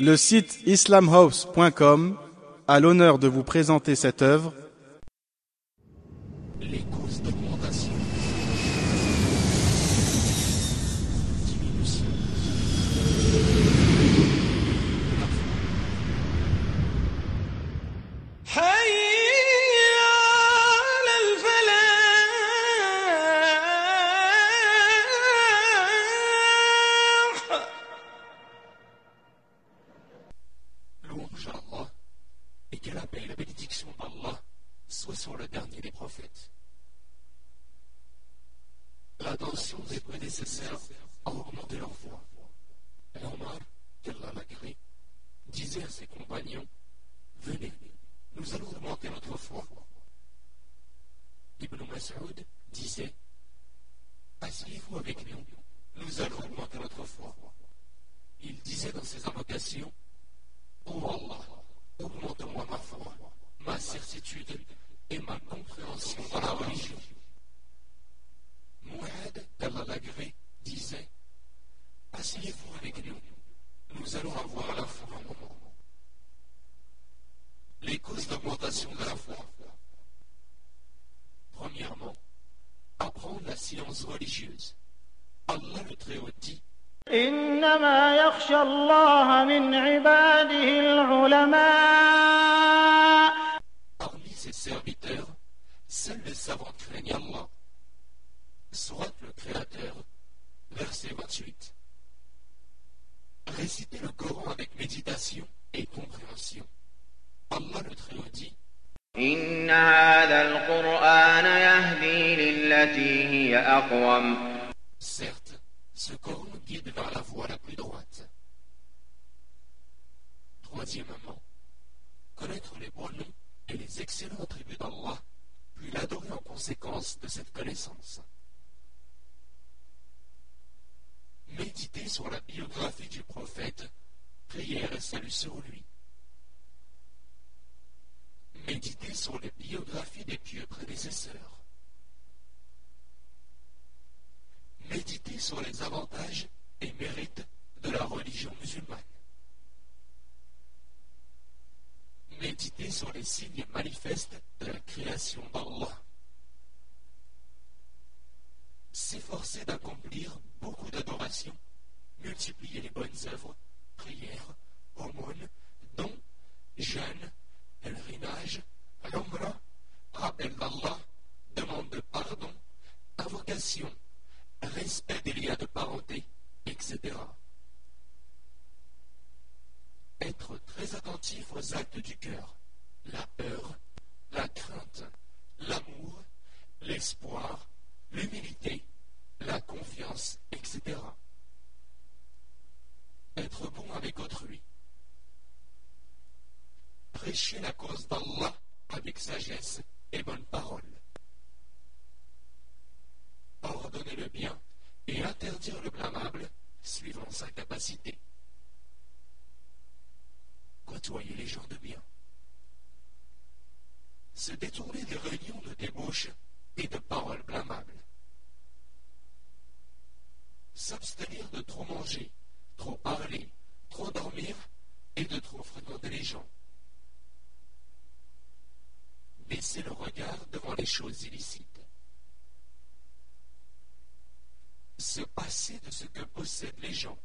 Le site islamhouse.com a l'honneur de vous présenter cette œuvre. Des prophètes. L'attention des prédécesseurs a augmenté leur foi. Et Omar, qu'Allah l'agrée, disait à ses compagnons Venez, nous allons augmenter notre foi. Ibn Mas'ud disait Asseyez-vous avec nous, nous allons augmenter notre foi. Il disait dans ses invocations Oh Allah, augmente-moi ma foi, ma certitude et ma compréhension dans la religion. Mouad, d'Allah l'agré, disait Asseyez-vous avec nous, nous allons avoir la foi. Les causes d'augmentation de la foi. Premièrement, apprendre la science religieuse. Allah le Très-Haut dit إنما يخشى الله من عباده العلماء Parmi ses serviteurs, seuls les savants craignent Allah. هذا القرآن يهدي للتي هي أقوم Certes, ce Coran guide vers la voie la plus droite. Troisièmement, connaître les bons noms et les excellents attributs d'Allah, puis l'adorer en conséquence de cette connaissance. Méditer sur la biographie du prophète, prière et salut sur lui. Méditer sur les biographies des pieux prédécesseurs. Méditer sur les avantages et mérites de la religion musulmane. Méditer sur les signes manifestes de la création d'Allah. S'efforcer d'accomplir beaucoup d'adorations, multiplier les bonnes œuvres, prières, aumônes, dons, jeûnes, pèlerinage, l'omra, rappel d'Allah, demande de pardon, invocation, Prêcher la cause d'Allah avec sagesse et bonne parole. Ordonner le bien et interdire le blâmable suivant sa capacité. Côtoyer les gens de bien. Se détourner des réunions de débauche et de paroles blâmables. S'abstenir de trop manger, trop parler, trop dormir et de trop fréquenter les gens. Baisser le choses illicites. Se passer de ce que possèdent les gens.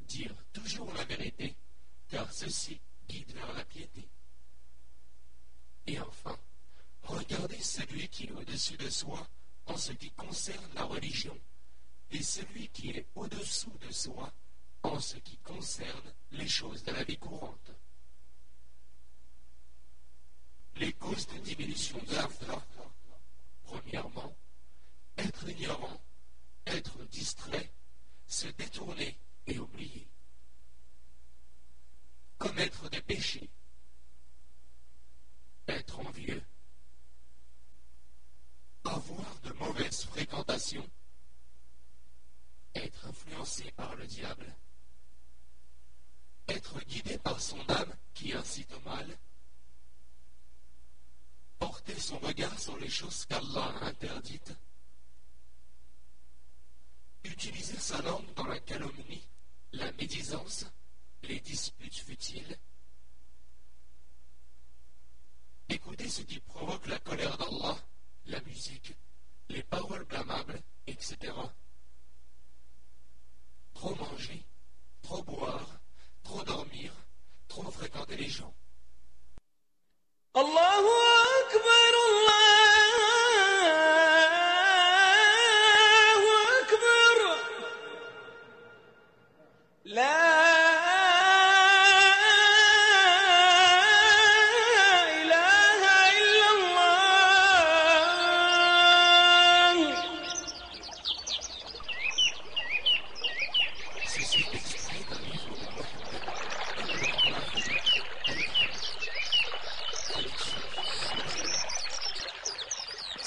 Dire toujours la vérité, car ceci guide vers la piété. Et enfin, regarder celui qui est au-dessus de soi en ce qui concerne la religion, et celui qui est au-dessous de soi en ce qui concerne les choses de la vie courante. Les causes de diminution de la foi. Premièrement, être ignorant, être distrait, se détourner et oublier. Commettre des péchés. Être envieux. Avoir de mauvaises fréquentations. Être par le diable. Être guidé par son âme qui incite au mal. Porter son regard sur les choses qu'Allah a interdites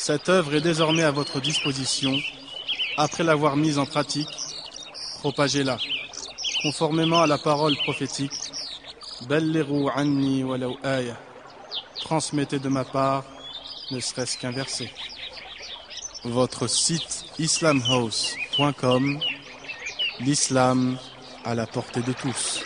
Cette œuvre est désormais à votre disposition. Après l'avoir mise en pratique, propagez-la. Conformément à la parole prophétique, anni. Transmettez de ma part, ne serait-ce qu'un verset. Votre site islamhouse.com, l'islam à la portée de tous.